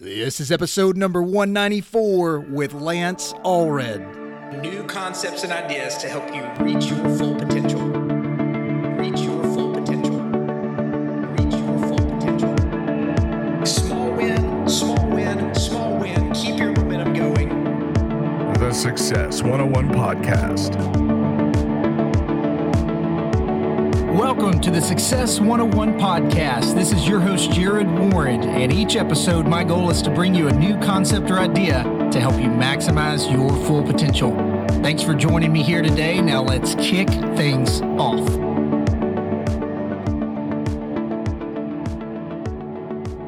This is episode number 194 with Lance Allred. New concepts and ideas to help you reach your full potential. Reach your full potential. Reach your full potential. Small win, small win, small win. Keep your momentum going. The Success 101 Podcast. Welcome to the Success 101 podcast. This is your host, Jared Warren, and each episode, my goal is to bring you a new concept or idea to help you maximize your full potential. Thanks for joining me here today. Now, let's kick things off.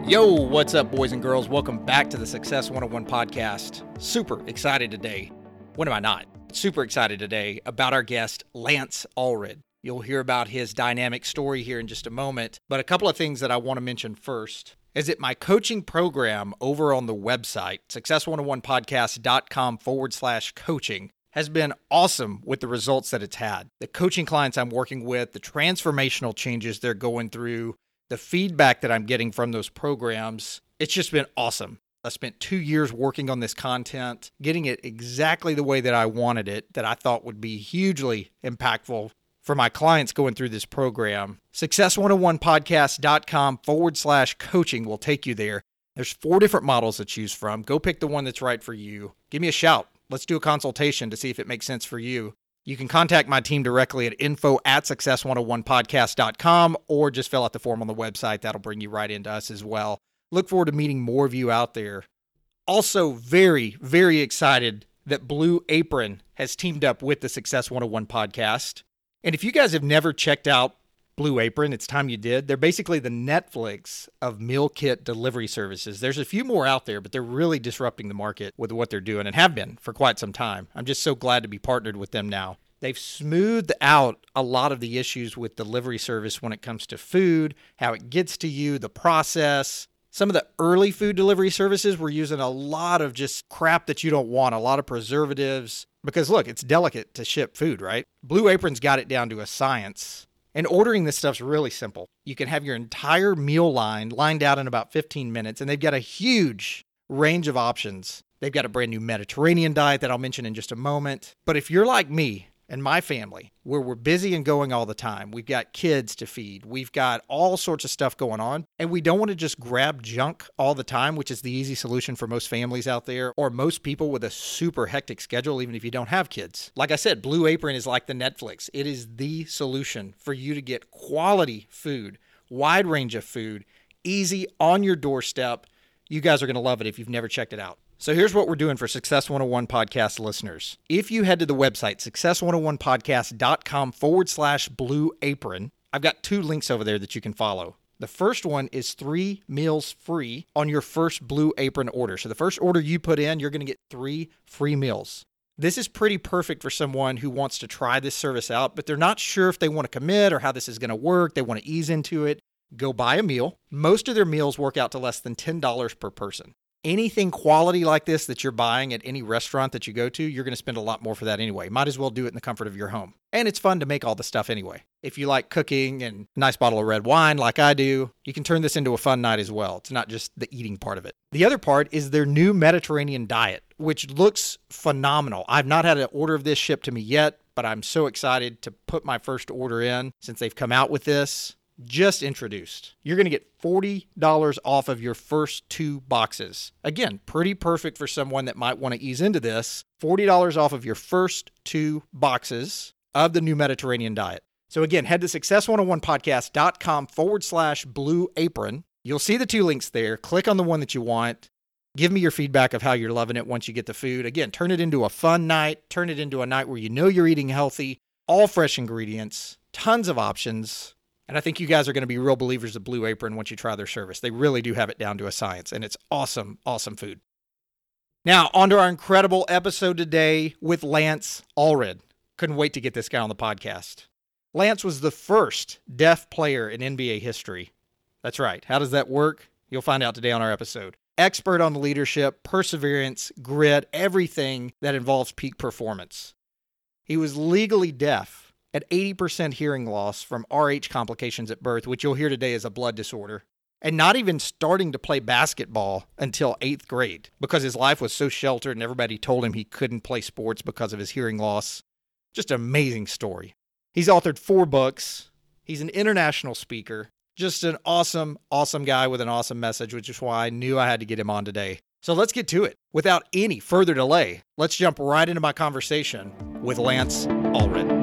Yo, what's up, boys and girls? Welcome back to the Success 101 podcast. Super excited today. When am I not? Super excited today about our guest, Lance Allred. You'll hear about his dynamic story here in just a moment. But a couple of things that I want to mention first is that my coaching program over on the website, success101podcast.com forward slash coaching, has been awesome with the results that it's had. The coaching clients I'm working with, the transformational changes they're going through, the feedback that I'm getting from those programs, it's just been awesome. I spent two years working on this content, getting it exactly the way that I wanted it, that I thought would be hugely impactful for my clients going through this program. Success101podcast.com forward slash coaching will take you there. There's four different models to choose from. Go pick the one that's right for you. Give me a shout. Let's do a consultation to see if it makes sense for you. You can contact my team directly at info at success101podcast.com or just fill out the form on the website. That'll bring you right into us as well. Look forward to meeting more of you out there. Also, very, very excited that Blue Apron has teamed up with the Success 101 podcast. And if you guys have never checked out Blue Apron, it's time you did. They're basically the Netflix of meal kit delivery services. There's a few more out there, but they're really disrupting the market with what they're doing and have been for quite some time. I'm just so glad to be partnered with them now. They've smoothed out a lot of the issues with delivery service when it comes to food, how it gets to you, the process. Some of the early food delivery services were using a lot of just crap that you don't want, a lot of preservatives, because look, it's delicate to ship food, right? Blue Apron's got it down to a science. And ordering this stuff's really simple. You can have your entire meal line lined out in about 15 minutes, and they've got a huge range of options. They've got a brand new Mediterranean diet that I'll mention in just a moment. But if you're like me, and my family, where we're busy and going all the time. We've got kids to feed, we've got all sorts of stuff going on, and we don't want to just grab junk all the time, which is the easy solution for most families out there or most people with a super hectic schedule, even if you don't have kids. Like I said, Blue Apron is like the Netflix, it is the solution for you to get quality food, wide range of food, easy on your doorstep. You guys are going to love it if you've never checked it out. So here's what we're doing for Success 101 podcast listeners. If you head to the website, success101podcast.com forward slash blue apron, I've got two links over there that you can follow. The first one is three meals free on your first Blue Apron order. So the first order you put in, you're going to get three free meals. This is pretty perfect for someone who wants to try this service out, but they're not sure if they want to commit or how this is going to work. They want to ease into it. Go buy a meal. Most of their meals work out to less than $10 per person anything quality like this that you're buying at any restaurant that you go to, you're going to spend a lot more for that anyway. Might as well do it in the comfort of your home. And it's fun to make all the stuff anyway. If you like cooking and a nice bottle of red wine like I do, you can turn this into a fun night as well. It's not just the eating part of it. The other part is their new Mediterranean diet, which looks phenomenal. I've not had an order of this shipped to me yet, but I'm so excited to put my first order in since they've come out with this just introduced. You're going to get $40 off of your first two boxes. Again, pretty perfect for someone that might want to ease into this. $40 off of your first two boxes of the new Mediterranean diet. So again, head to success101podcast.com forward slash blue apron. You'll see the two links there. Click on the one that you want. Give me your feedback of how you're loving it once you get the food. Again, turn it into a fun night. Turn it into a night where you know you're eating healthy, all fresh ingredients, tons of options and I think you guys are going to be real believers of Blue Apron once you try their service. They really do have it down to a science, and it's awesome, awesome food. Now, on to our incredible episode today with Lance Allred. Couldn't wait to get this guy on the podcast. Lance was the first deaf player in NBA history. That's right. How does that work? You'll find out today on our episode. Expert on the leadership, perseverance, grit, everything that involves peak performance. He was legally deaf at 80% hearing loss from RH complications at birth, which you'll hear today is a blood disorder. and not even starting to play basketball until eighth grade because his life was so sheltered and everybody told him he couldn't play sports because of his hearing loss. Just an amazing story. He's authored four books. He's an international speaker. Just an awesome, awesome guy with an awesome message, which is why I knew I had to get him on today. So let's get to it. Without any further delay, let's jump right into my conversation with Lance Allred.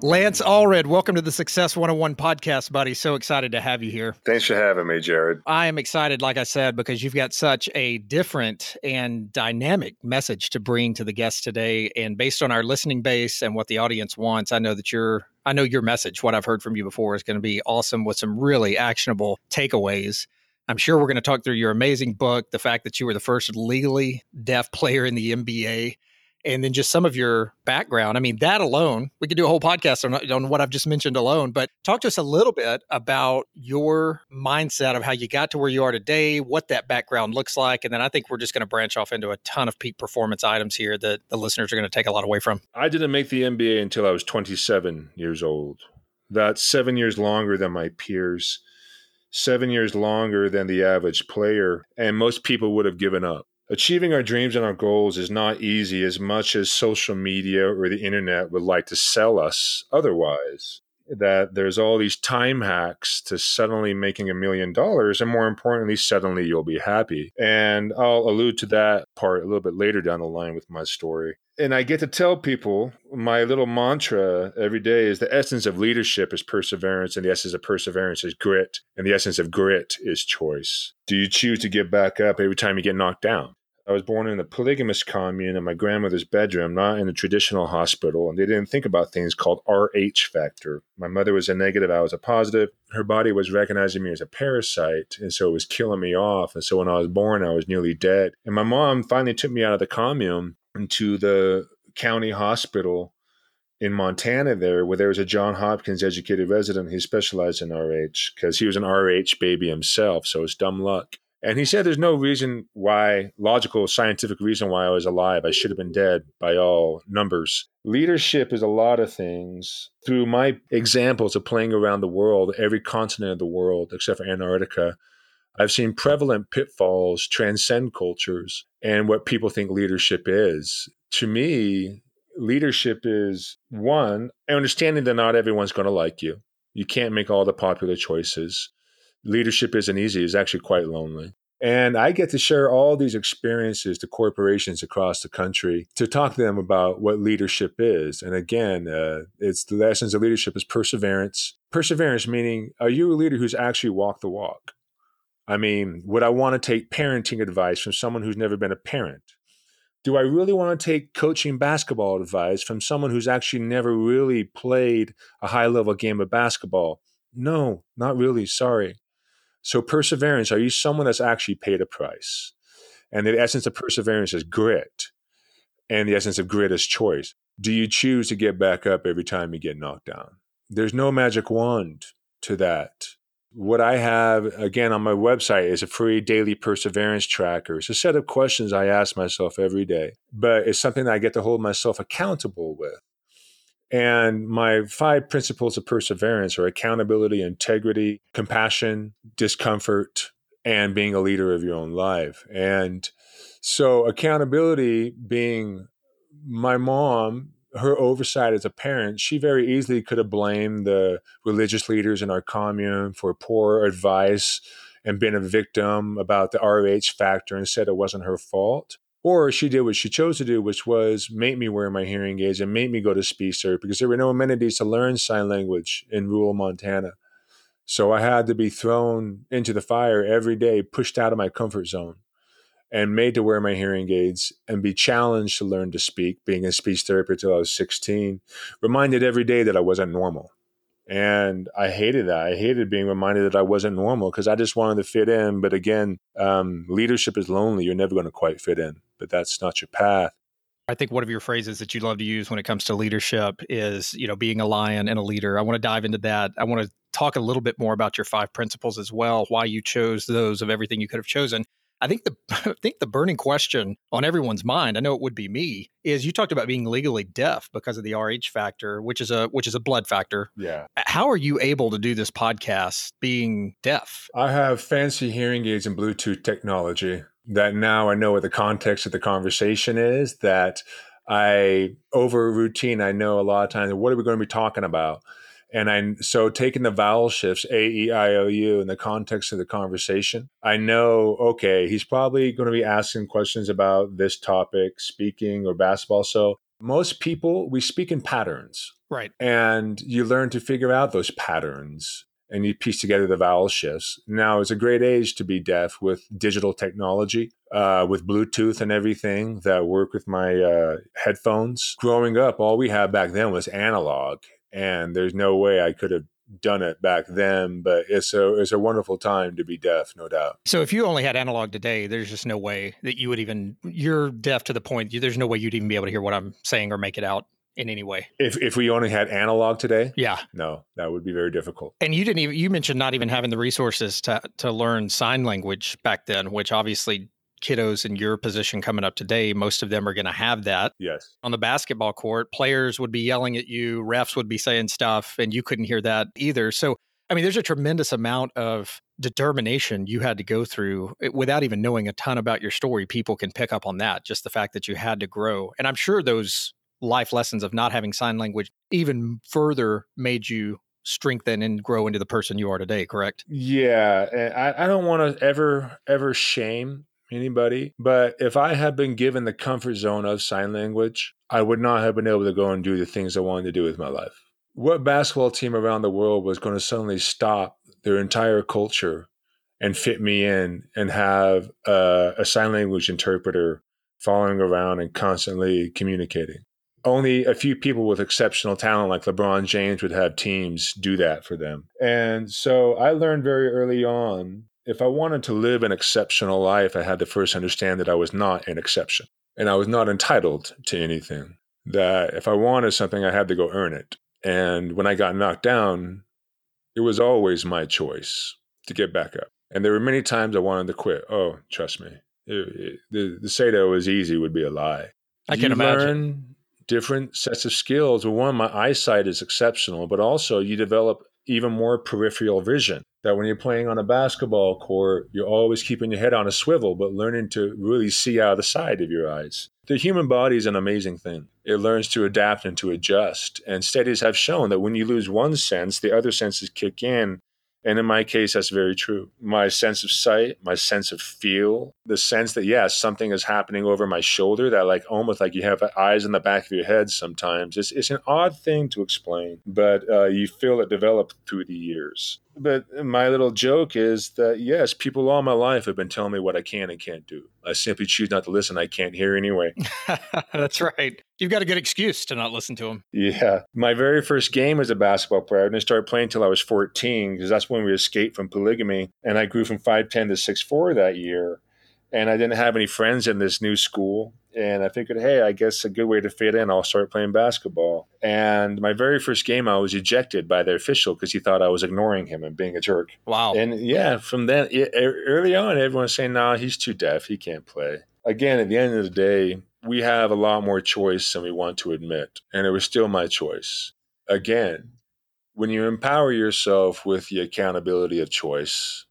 Lance Allred, welcome to the Success 101 podcast, buddy. So excited to have you here. Thanks for having me, Jared. I am excited, like I said, because you've got such a different and dynamic message to bring to the guests today. And based on our listening base and what the audience wants, I know that you're I know your message, what I've heard from you before, is going to be awesome with some really actionable takeaways. I'm sure we're going to talk through your amazing book, the fact that you were the first legally deaf player in the NBA, and then just some of your background. I mean, that alone, we could do a whole podcast on, on what I've just mentioned alone, but talk to us a little bit about your mindset of how you got to where you are today, what that background looks like. And then I think we're just going to branch off into a ton of peak performance items here that the listeners are going to take a lot away from. I didn't make the NBA until I was 27 years old. That's seven years longer than my peers, seven years longer than the average player. And most people would have given up. Achieving our dreams and our goals is not easy as much as social media or the internet would like to sell us otherwise. That there's all these time hacks to suddenly making a million dollars, and more importantly, suddenly you'll be happy. And I'll allude to that part a little bit later down the line with my story. And I get to tell people my little mantra every day is the essence of leadership is perseverance, and the essence of perseverance is grit, and the essence of grit is choice. Do you choose to get back up every time you get knocked down? I was born in a polygamous commune in my grandmother's bedroom, not in a traditional hospital, and they didn't think about things called RH factor. My mother was a negative, I was a positive. Her body was recognizing me as a parasite, and so it was killing me off. And so when I was born, I was nearly dead. And my mom finally took me out of the commune into the county hospital in Montana there, where there was a John Hopkins educated resident who specialized in RH because he was an RH baby himself. So it's dumb luck. And he said there's no reason why, logical, scientific reason why I was alive. I should have been dead by all numbers. Leadership is a lot of things. Through my examples of playing around the world, every continent of the world except for Antarctica, I've seen prevalent pitfalls transcend cultures and what people think leadership is. To me, leadership is one, understanding that not everyone's going to like you. You can't make all the popular choices leadership isn't easy, it's actually quite lonely. And I get to share all these experiences to corporations across the country to talk to them about what leadership is. And again, uh, it's the lessons of leadership is perseverance. Perseverance meaning, are you a leader who's actually walked the walk? I mean, would I want to take parenting advice from someone who's never been a parent? Do I really want to take coaching basketball advice from someone who's actually never really played a high level game of basketball? No, not really. Sorry. So, perseverance, are you someone that's actually paid a price? And the essence of perseverance is grit. And the essence of grit is choice. Do you choose to get back up every time you get knocked down? There's no magic wand to that. What I have, again, on my website is a free daily perseverance tracker. It's a set of questions I ask myself every day, but it's something that I get to hold myself accountable with. And my five principles of perseverance are accountability, integrity, compassion, discomfort, and being a leader of your own life. And so, accountability being my mom, her oversight as a parent, she very easily could have blamed the religious leaders in our commune for poor advice and been a victim about the RH factor and said it wasn't her fault. Or she did what she chose to do, which was make me wear my hearing aids and make me go to speech therapy because there were no amenities to learn sign language in rural Montana. So I had to be thrown into the fire every day, pushed out of my comfort zone, and made to wear my hearing aids and be challenged to learn to speak, being in speech therapy until I was 16, reminded every day that I wasn't normal. And I hated that. I hated being reminded that I wasn't normal because I just wanted to fit in. But again, um, leadership is lonely. You're never going to quite fit in, but that's not your path. I think one of your phrases that you love to use when it comes to leadership is, you know, being a lion and a leader. I want to dive into that. I want to talk a little bit more about your five principles as well, why you chose those of everything you could have chosen. I think the I think the burning question on everyone's mind, I know it would be me, is you talked about being legally deaf because of the RH factor, which is a which is a blood factor. Yeah. How are you able to do this podcast being deaf? I have fancy hearing aids and Bluetooth technology that now I know what the context of the conversation is, that I over routine, I know a lot of times what are we going to be talking about? And I so taking the vowel shifts A E I O U in the context of the conversation, I know okay, he's probably going to be asking questions about this topic, speaking or basketball. So most people we speak in patterns. Right. And you learn to figure out those patterns and you piece together the vowel shifts. Now it's a great age to be deaf with digital technology, uh, with Bluetooth and everything that work with my uh, headphones. Growing up, all we had back then was analog, and there's no way I could have done it back then. But it's a it's a wonderful time to be deaf, no doubt. So if you only had analog today, there's just no way that you would even you're deaf to the point there's no way you'd even be able to hear what I'm saying or make it out in any way. If if we only had analog today, Yeah. no, that would be very difficult. And you didn't even you mentioned not even having the resources to to learn sign language back then, which obviously kiddos in your position coming up today, most of them are going to have that. Yes. On the basketball court, players would be yelling at you, refs would be saying stuff, and you couldn't hear that either. So, I mean, there's a tremendous amount of determination you had to go through eh, without even knowing a ton about your story. People can pick up on that, just the fact that you had to grow. And I'm sure those life lessons of not having sign language even further made you strengthen and grow into the person you are today, correct? Yeah, I, I don't want to ever ever shame anybody, but if I had been given the comfort zone of sign language, I would not have been able to go and do the things I wanted to do with my life. What basketball team around the world was going to suddenly stop their entire culture and fit me in and have uh, a sign language interpreter following around and constantly communicating? only a few people with exceptional talent like LeBron James would have teams do that for them. And so I learned very early on if I wanted to live an exceptional life, I had to first understand that I was not an exception and I was not entitled to anything. That if I wanted something, I had to go earn it. And when I got knocked down, it was always my choice to get back up. And there were many times I wanted to quit. Oh, trust me, it, it, the, the say that it was easy would be a lie. I You can imagine. learn different sets of skills. Well, one, my eyesight is exceptional, but also you develop even more peripheral vision. That when you're playing on a basketball court, you're always keeping your head on a swivel, but learning to really see out of the side of your eyes. The human body is an amazing thing. It learns to adapt and to adjust. And studies have shown that when you lose one sense, the other senses kick in. And in my case, that's very true. My sense of sight, my sense of feel, the sense that, yes, something is happening over my shoulder, that like almost like you have eyes in the back of your head sometimes. It's, it's an odd thing to explain, but uh, you feel it develop through the years. But my little joke is that, yes, people all my life have been telling me what I can and can't do. I simply choose not to listen. I can't hear anyway. That's right. You've got a good excuse to not listen to them. Yeah. My very first game as a basketball player, I didn't start playing until I was 14 because that's when we escaped from polygamy. And I grew from 5'10 to 6'4 that year. And I didn't have any friends in this new school. And I figured, hey, I guess a good way to fit in, I'll start playing basketball. And my very first game, I was ejected by the official because he thought I was ignoring him and being a jerk. Wow. And yeah, from then, early on, everyone's saying, nah, he's too deaf. He can't play. Again, at the end of the day, we have a lot more choice than we want to admit. And it was still my choice. Again, when you empower yourself with the accountability of choice,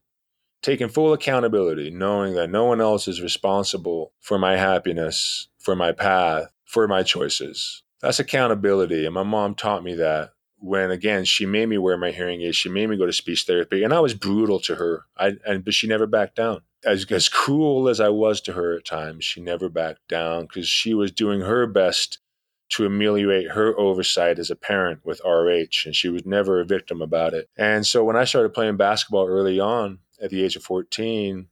taking full accountability, knowing that no one else is responsible for my happiness, for my path, for my choices. That's accountability. And my mom taught me that when again she made me wear my hearing aids she made me go to speech therapy and i was brutal to her I, and but she never backed down as, as cruel as i was to her at times she never backed down because she was doing her best to ameliorate her oversight as a parent with rh and she was never a victim about it and so when i started playing basketball early on at the age of 14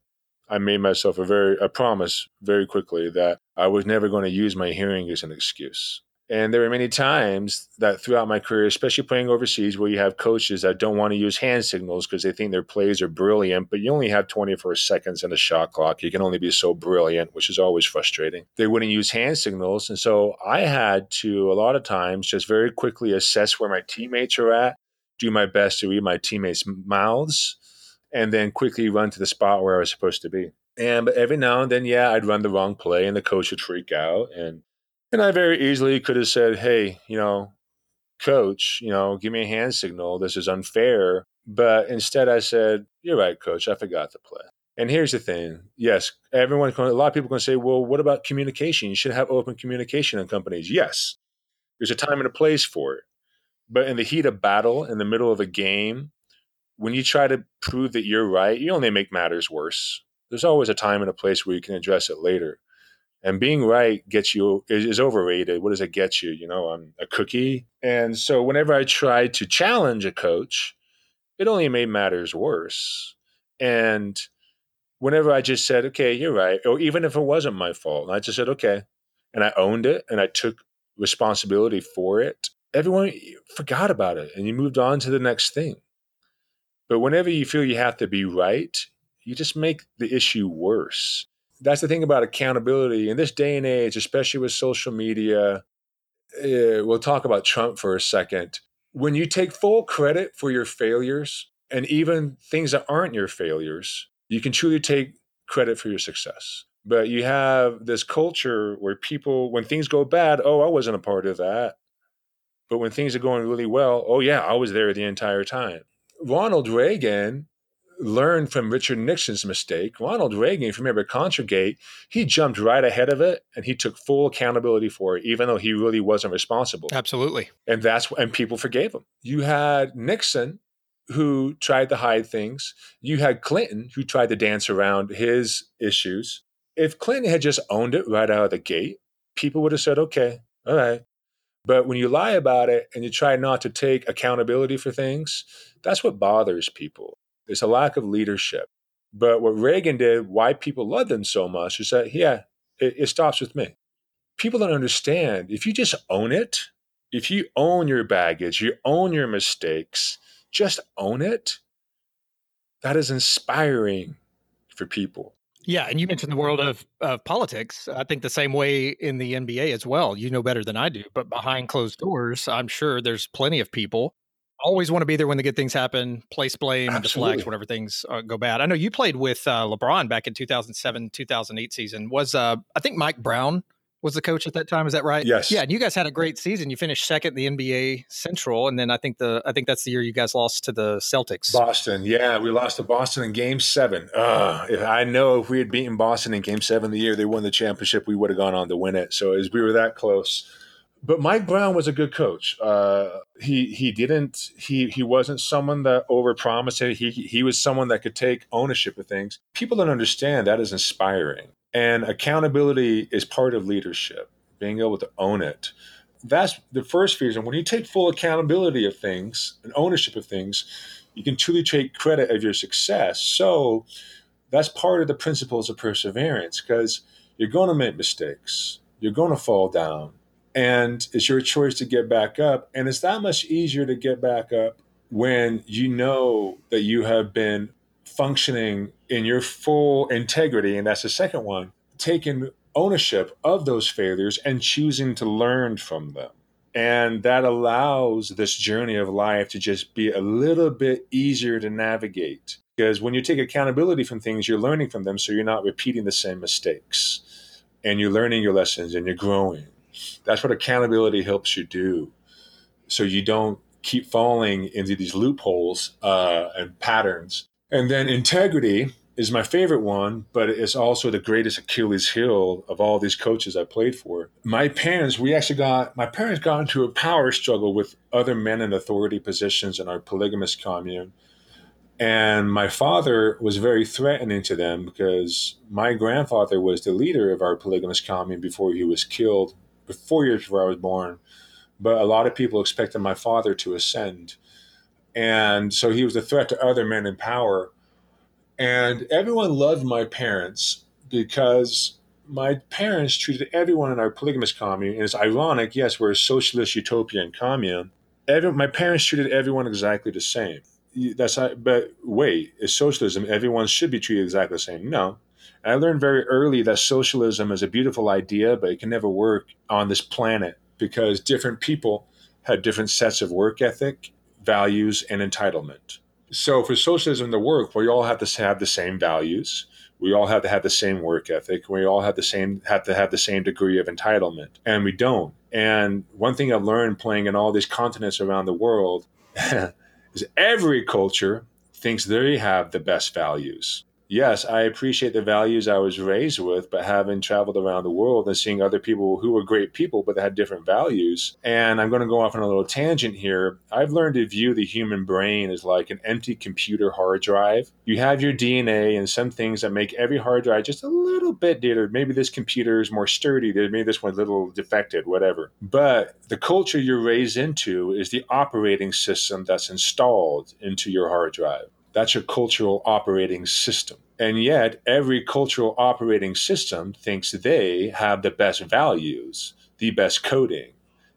i made myself a very a promise very quickly that i was never going to use my hearing as an excuse and there were many times that throughout my career, especially playing overseas, where you have coaches that don't want to use hand signals because they think their plays are brilliant, but you only have 24 seconds in a shot clock. You can only be so brilliant, which is always frustrating. They wouldn't use hand signals. And so I had to, a lot of times, just very quickly assess where my teammates are at, do my best to read my teammates' mouths, and then quickly run to the spot where I was supposed to be. And but every now and then, yeah, I'd run the wrong play and the coach would freak out. And and I very easily could have said, Hey, you know, coach, you know, give me a hand signal. This is unfair. But instead I said, You're right, coach, I forgot to play. And here's the thing. Yes, everyone, a lot of people can say, well, what about communication? You should have open communication in companies. Yes, there's a time and a place for it. But in the heat of battle, in the middle of a game, when you try to prove that you're right, you only make matters worse. There's always a time and a place where you can address it later. And being right gets you is, is overrated. What does it get you? You know, I'm a cookie. And so whenever I tried to challenge a coach, it only made matters worse. And whenever I just said, okay, you're right, or even if it wasn't my fault, I just said, okay, and I owned it and I took responsibility for it, everyone forgot about it and you moved on to the next thing. But whenever you feel you have to be right, you just make the issue worse. That's the thing about accountability in this day and age, especially with social media. Uh, we'll talk about Trump for a second. When you take full credit for your failures and even things that aren't your failures, you can truly take credit for your success. But you have this culture where people, when things go bad, oh, I wasn't a part of that. But when things are going really well, oh, yeah, I was there the entire time. Ronald Reagan learned from Richard Nixon's mistake. Ronald Reagan, if you remember Contragate, he jumped right ahead of it and he took full accountability for it, even though he really wasn't responsible. Absolutely. And that's and people forgave him. You had Nixon who tried to hide things. You had Clinton who tried to dance around his issues. If Clinton had just owned it right out of the gate, people would have said, okay, all right. But when you lie about it and you try not to take accountability for things, that's what bothers people. There's a lack of leadership. But what Reagan did, why people loved him so much, is that, yeah, it, it stops with me. People don't understand. If you just own it, if you own your baggage, you own your mistakes, just own it, that is inspiring for people. Yeah, and you mentioned the world of, of politics. I think the same way in the NBA as well. You know better than I do, but behind closed doors, I'm sure there's plenty of people always want to be there when the good things happen, place blame and deflect whenever things uh, go bad. I know you played with uh, LeBron back in 2007, 2008 season. Was uh, I think Mike Brown was the coach at that time. Is that right? Yes. Yeah, and you guys had a great season. You finished second in the NBA Central, and then I think the I think that's the year you guys lost to the Celtics. Boston, yeah, we lost to Boston in Game Seven. Uh, I know if we had beaten Boston in Game Seven the year they won the championship, we would have gone on to win it. So as we were that close. But Mike Brown was a good coach. Uh, he he didn't he he wasn't someone that overpromised. He he was someone that could take ownership of things. People don't understand that is inspiring. And accountability is part of leadership, being able to own it. That's the first reason. When you take full accountability of things and ownership of things, you can truly take credit of your success. So that's part of the principles of perseverance because you're going to make mistakes, you're going to fall down, and it's your choice to get back up. And it's that much easier to get back up when you know that you have been functioning in your full integrity, and that's the second one, taking ownership of those failures and choosing to learn from them. And that allows this journey of life to just be a little bit easier to navigate. Because when you take accountability from things, you're learning from them, so you're not repeating the same mistakes. And you're learning your lessons and you're growing. That's what accountability helps you do. So you don't keep falling into these loopholes uh, and patterns and then integrity is my favorite one, but it's also the greatest Achilles heel of all these coaches I played for. My parents, we actually got, my parents got into a power struggle with other men in authority positions in our polygamous commune. And my father was very threatening to them because my grandfather was the leader of our polygamous commune before he was killed, four years before I was born. But a lot of people expected my father to ascend. And so he was a threat to other men in power. And everyone loved my parents because my parents treated everyone in our polygamous commune, and it's ironic, yes, we're a socialist utopian commune. Every, my parents treated everyone exactly the same. That's but wait, is socialism everyone should be treated exactly the same? No. I learned very early that socialism is a beautiful idea, but it can never work on this planet because different people have different sets of work ethic values, and entitlement. So for socialism to work, we all have to have the same values. We all have to have the same work ethic. We all have the same have to have the same degree of entitlement, and we don't. And one thing I've learned playing in all these continents around the world is every culture thinks they have the best values yes, I appreciate the values I was raised with, but having traveled around the world and seeing other people who were great people, but they had different values. And I'm going to go off on a little tangent here. I've learned to view the human brain as like an empty computer hard drive. You have your DNA and some things that make every hard drive just a little bit better. Maybe this computer is more sturdy. Maybe this one's a little defected, whatever. But the culture you're raised into is the operating system that's installed into your hard drive. That's your cultural operating system. And yet, every cultural operating system thinks they have the best values, the best coding,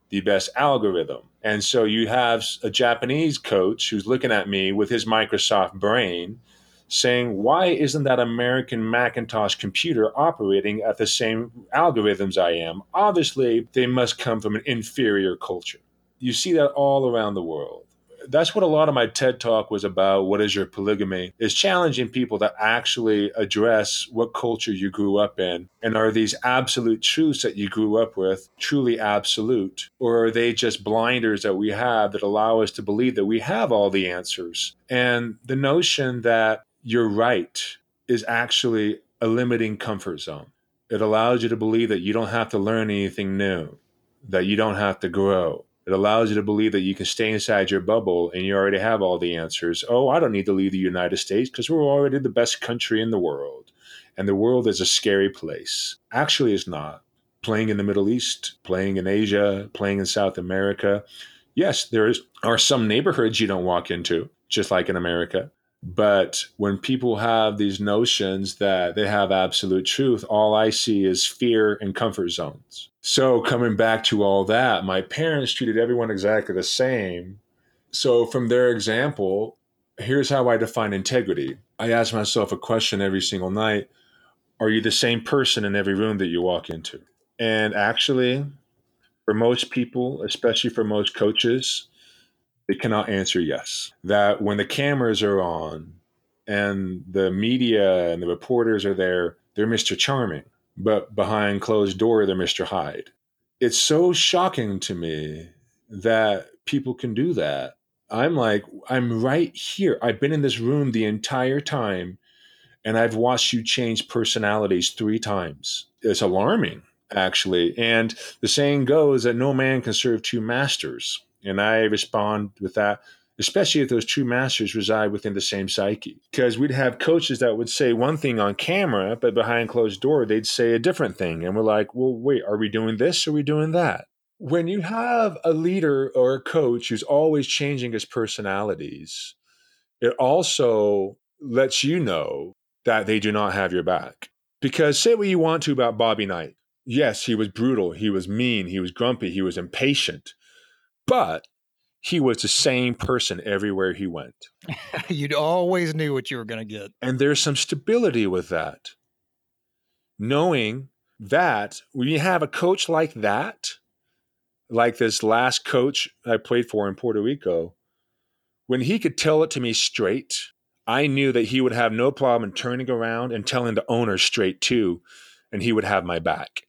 the best algorithm. And so you have a Japanese coach who's looking at me with his Microsoft brain saying, Why isn't that American Macintosh computer operating at the same algorithms I am? Obviously, they must come from an inferior culture. You see that all around the world that's what a lot of my TED talk was about. What is your polygamy? Is challenging people to actually address what culture you grew up in. And are these absolute truths that you grew up with truly absolute? Or are they just blinders that we have that allow us to believe that we have all the answers? And the notion that you're right is actually a limiting comfort zone. It allows you to believe that you don't have to learn anything new, that you don't have to grow, it allows you to believe that you can stay inside your bubble and you already have all the answers. Oh, I don't need to leave the United States because we're already the best country in the world. And the world is a scary place. Actually, it's not. Playing in the Middle East, playing in Asia, playing in South America. Yes, there is, are some neighborhoods you don't walk into, just like in America. But when people have these notions that they have absolute truth, all I see is fear and comfort zones. So, coming back to all that, my parents treated everyone exactly the same. So, from their example, here's how I define integrity. I ask myself a question every single night Are you the same person in every room that you walk into? And actually, for most people, especially for most coaches, they cannot answer yes. That when the cameras are on and the media and the reporters are there, they're Mr. Charming, but behind closed door, they're Mr. Hyde. It's so shocking to me that people can do that. I'm like, I'm right here. I've been in this room the entire time and I've watched you change personalities three times. It's alarming, actually. And the saying goes that no man can serve two masters. And I respond with that, especially if those true masters reside within the same psyche. Because we'd have coaches that would say one thing on camera, but behind closed door, they'd say a different thing. And we're like, well, wait, are we doing this? Or are we doing that? When you have a leader or a coach who's always changing his personalities, it also lets you know that they do not have your back. Because say what you want to about Bobby Knight. Yes, he was brutal. He was mean. He was grumpy. He was impatient but he was the same person everywhere he went. you always knew what you were going to get. And there's some stability with that. Knowing that when you have a coach like that, like this last coach I played for in Puerto Rico, when he could tell it to me straight, I knew that he would have no problem in turning around and telling the owner straight too, and he would have my back.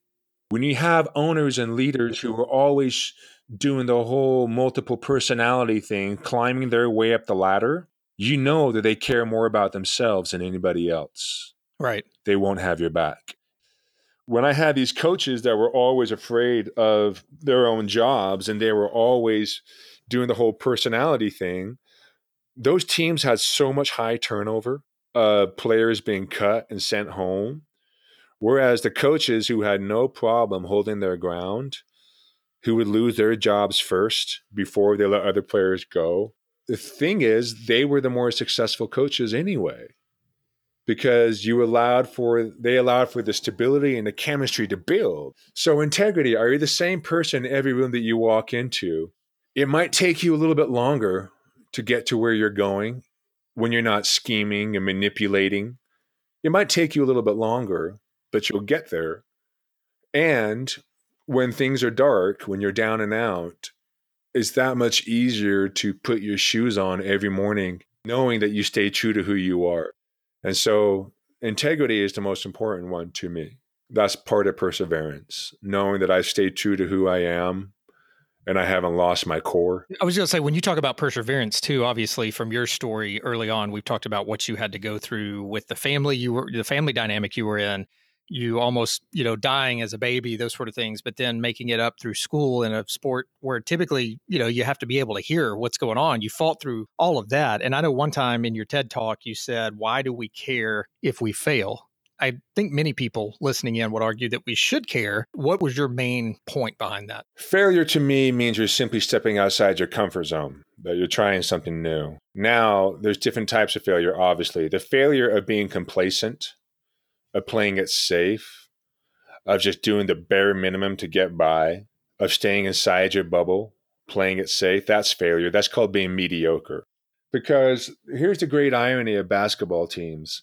When you have owners and leaders who are always doing the whole multiple personality thing, climbing their way up the ladder, you know that they care more about themselves than anybody else. Right. They won't have your back. When I had these coaches that were always afraid of their own jobs and they were always doing the whole personality thing, those teams had so much high turnover of players being cut and sent home. Whereas the coaches who had no problem holding their ground who would lose their jobs first before they let other players go. The thing is, they were the more successful coaches anyway, because you allowed for they allowed for the stability and the chemistry to build. So integrity, are you the same person in every room that you walk into? It might take you a little bit longer to get to where you're going when you're not scheming and manipulating. It might take you a little bit longer, but you'll get there. And when things are dark, when you're down and out, it's that much easier to put your shoes on every morning, knowing that you stay true to who you are. And so integrity is the most important one to me. That's part of perseverance, knowing that I stay true to who I am and I haven't lost my core. I was going to say, when you talk about perseverance, too, obviously from your story early on, we've talked about what you had to go through with the family you were, the family dynamic you were in, you almost, you know, dying as a baby, those sort of things, but then making it up through school in a sport where typically, you know, you have to be able to hear what's going on. You fought through all of that. And I know one time in your TED talk, you said, Why do we care if we fail? I think many people listening in would argue that we should care. What was your main point behind that? Failure to me means you're simply stepping outside your comfort zone, that you're trying something new. Now, there's different types of failure, obviously. The failure of being complacent, of playing it safe, of just doing the bare minimum to get by, of staying inside your bubble, playing it safe, that's failure. That's called being mediocre. Because here's the great irony of basketball teams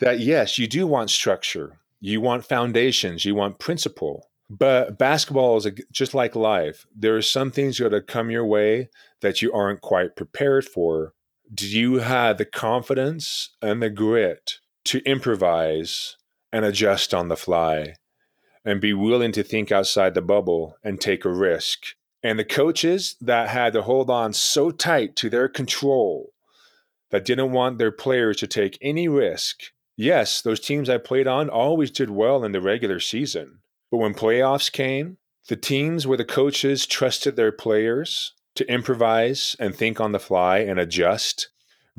that yes, you do want structure, you want foundations, you want principle. But basketball is a, just like life. There are some things that are come your way that you aren't quite prepared for. Do you have the confidence and the grit to improvise and adjust on the fly and be willing to think outside the bubble and take a risk? And the coaches that had to hold on so tight to their control that didn't want their players to take any risk yes, those teams I played on always did well in the regular season. But when playoffs came, the teams where the coaches trusted their players to improvise and think on the fly and adjust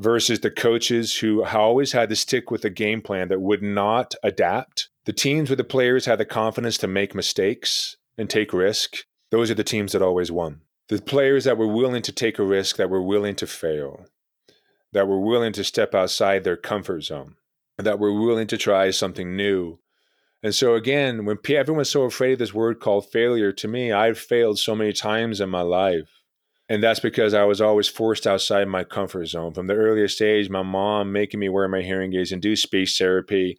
versus the coaches who always had to stick with a game plan that would not adapt. The teams where the players had the confidence to make mistakes and take risk, those are the teams that always won. The players that were willing to take a risk, that were willing to fail, that were willing to step outside their comfort zone that we're willing to try something new. And so again, when everyone's so afraid of this word called failure, to me, I've failed so many times in my life. And that's because I was always forced outside my comfort zone. From the earliest age, my mom making me wear my hearing aids and do speech therapy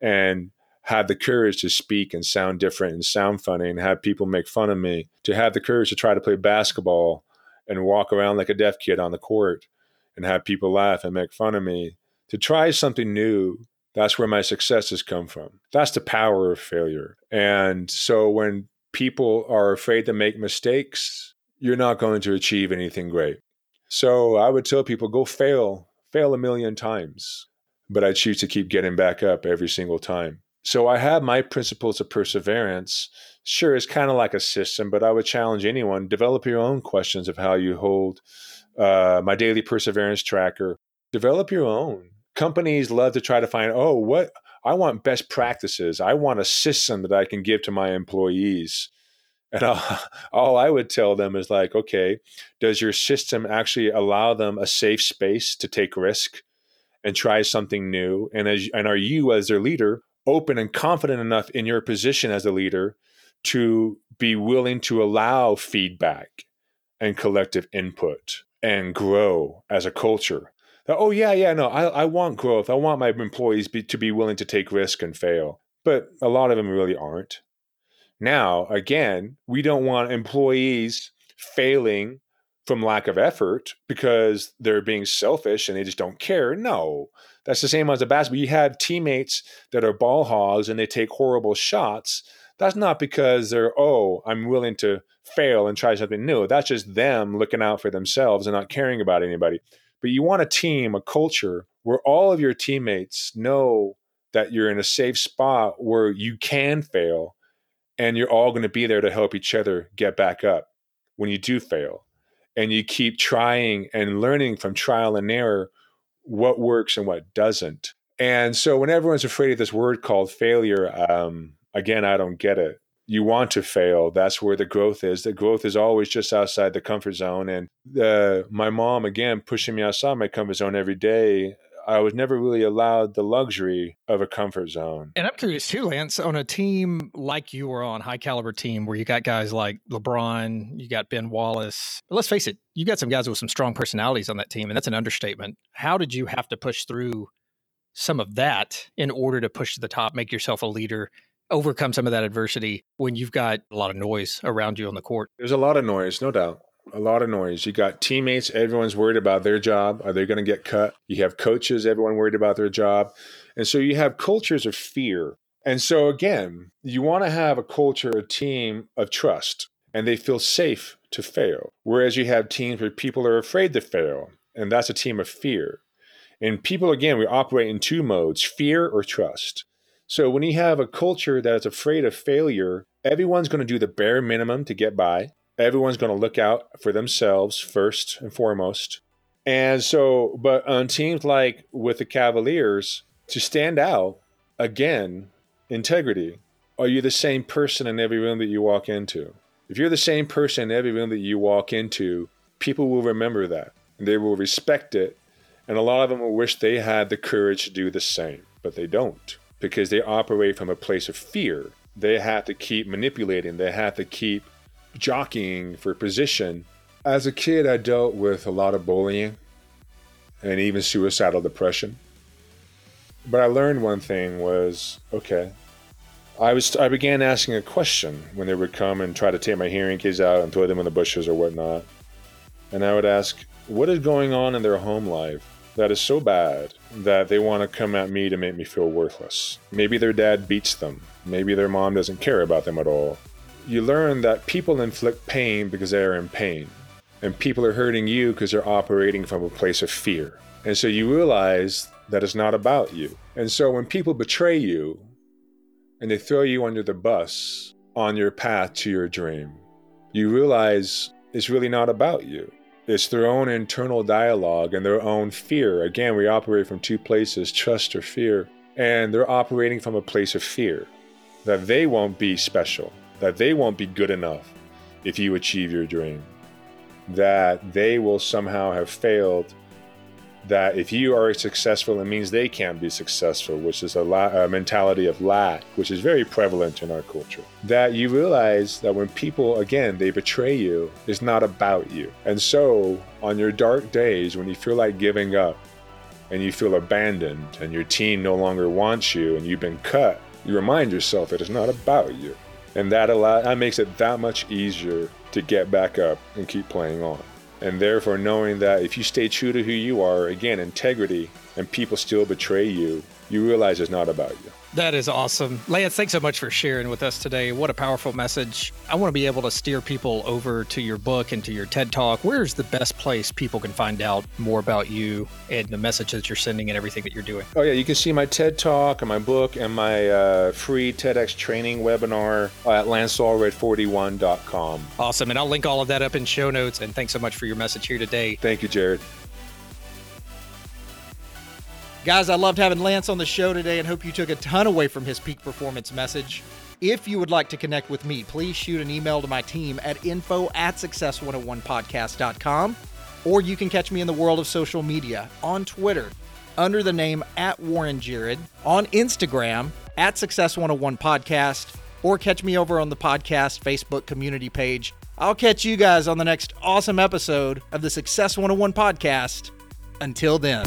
and have the courage to speak and sound different and sound funny and have people make fun of me, to have the courage to try to play basketball and walk around like a deaf kid on the court and have people laugh and make fun of me. To try something new that's where my successes come from. That's the power of failure. And so when people are afraid to make mistakes you're not going to achieve anything great. So i would tell people go fail fail a million times but i choose to keep getting back up every single time. So i have my principles of perseverance. Sure it's kind of like a system but i would challenge anyone develop your own questions of how you hold uh, my daily perseverance tracker. Develop your own. Companies love to try to find, oh, what? I want best practices. I want a system that I can give to my employees. And all, all I would tell them is like, okay, does your system actually allow them a safe space to take risk and try something new? And as and are you as their leader open and confident enough in your position as a leader to be willing to allow feedback and collective input and grow as a culture oh yeah, yeah, no, I, I want growth. I want my employees be, to be willing to take risk and fail. But a lot of them really aren't. Now, again, we don't want employees failing from lack of effort because they're being selfish and they just don't care. No, that's the same as a basketball. You have teammates that are ball hogs and they take horrible shots. That's not because they're, oh, I'm willing to fail and try something new. That's just them looking out for themselves and not caring about anybody. But you want a team, a culture where all of your teammates know that you're in a safe spot where you can fail and you're all going to be there to help each other get back up when you do fail. And you keep trying and learning from trial and error what works and what doesn't. And so when everyone's afraid of this word called failure, um, again, I don't get it you want to fail that's where the growth is the growth is always just outside the comfort zone and uh, my mom again pushing me outside my comfort zone every day I was never really allowed the luxury of a comfort zone. And I'm curious too, Lance, on a team like you were on, high caliber team where you got guys like LeBron, you got Ben Wallace. But let's face it, you got some guys with some strong personalities on that team, and that's an understatement. How did you have to push through some of that in order to push to the top, make yourself a leader, overcome some of that adversity when you've got a lot of noise around you on the court? There's a lot of noise, no doubt. A lot of noise. You got teammates, everyone's worried about their job. Are they going to get cut? You have coaches, everyone worried about their job. And so you have cultures of fear. And so again, you want to have a culture, a team of trust, and they feel safe to fail. Whereas you have teams where people are afraid to fail, and that's a team of fear. And people, again, we operate in two modes fear or trust. So when you have a culture that's afraid of failure, everyone's going to do the bare minimum to get by. Everyone's going to look out for themselves first and foremost. And so, but on teams like with the Cavaliers, to stand out, again, integrity. Are you the same person in every room that you walk into? If you're the same person in every room that you walk into, people will remember that and they will respect it. And a lot of them will wish they had the courage to do the same, but they don't because they operate from a place of fear. They have to keep manipulating, they have to keep jockeying for position. As a kid, I dealt with a lot of bullying and even suicidal depression. But I learned one thing was okay. I was I began asking a question when they would come and try to take my hearing aids out and throw them in the bushes or whatnot. And I would ask, what is going on in their home life that is so bad that they want to come at me to make me feel worthless? Maybe their dad beats them. Maybe their mom doesn't care about them at all. You learn that people inflict pain because they are in pain. And people are hurting you because they're operating from a place of fear. And so you realize that it's not about you. And so when people betray you and they throw you under the bus on your path to your dream, you realize it's really not about you. It's their own internal dialogue and their own fear. Again, we operate from two places trust or fear. And they're operating from a place of fear that they won't be special, that they won't be good enough if you achieve your dream, that they will somehow have failed that if you are successful, it means they can't be successful, which is a, la- a, mentality of lack, which is very prevalent in our culture. That you realize that when people, again, they betray you, it's not about you. And so, on your dark days, when you feel like giving up and you feel abandoned and your team no longer wants you and you've been cut, you remind yourself it's not about you. And that, allow- that makes it that much easier to get back up and keep playing on. And therefore, knowing that if you stay true to who you are, again, integrity, and people still betray you, you realize it's not about you. That is awesome. Lance, thanks so much for sharing with us today. What a powerful message. I want to be able to steer people over to your book and to your TED Talk. Where's the best place people can find out more about you and the message that you're sending and everything that you're doing? Oh, yeah. You can see my TED Talk and my book and my uh, free TEDx training webinar at lanceallred41.com. Awesome. And I'll link all of that up in show notes. And thanks so much for your message here today. Thank you, Jared. Guys, I loved having Lance on the show today and hope you took a ton away from his peak performance message. If you would like to connect with me, please shoot an email to my team at info at success101podcast.com, or you can catch me in the world of social media on Twitter under the name at Warren Jared, on Instagram at Success101 Podcast, or catch me over on the podcast Facebook community page. I'll catch you guys on the next awesome episode of the Success 101 podcast. Until then.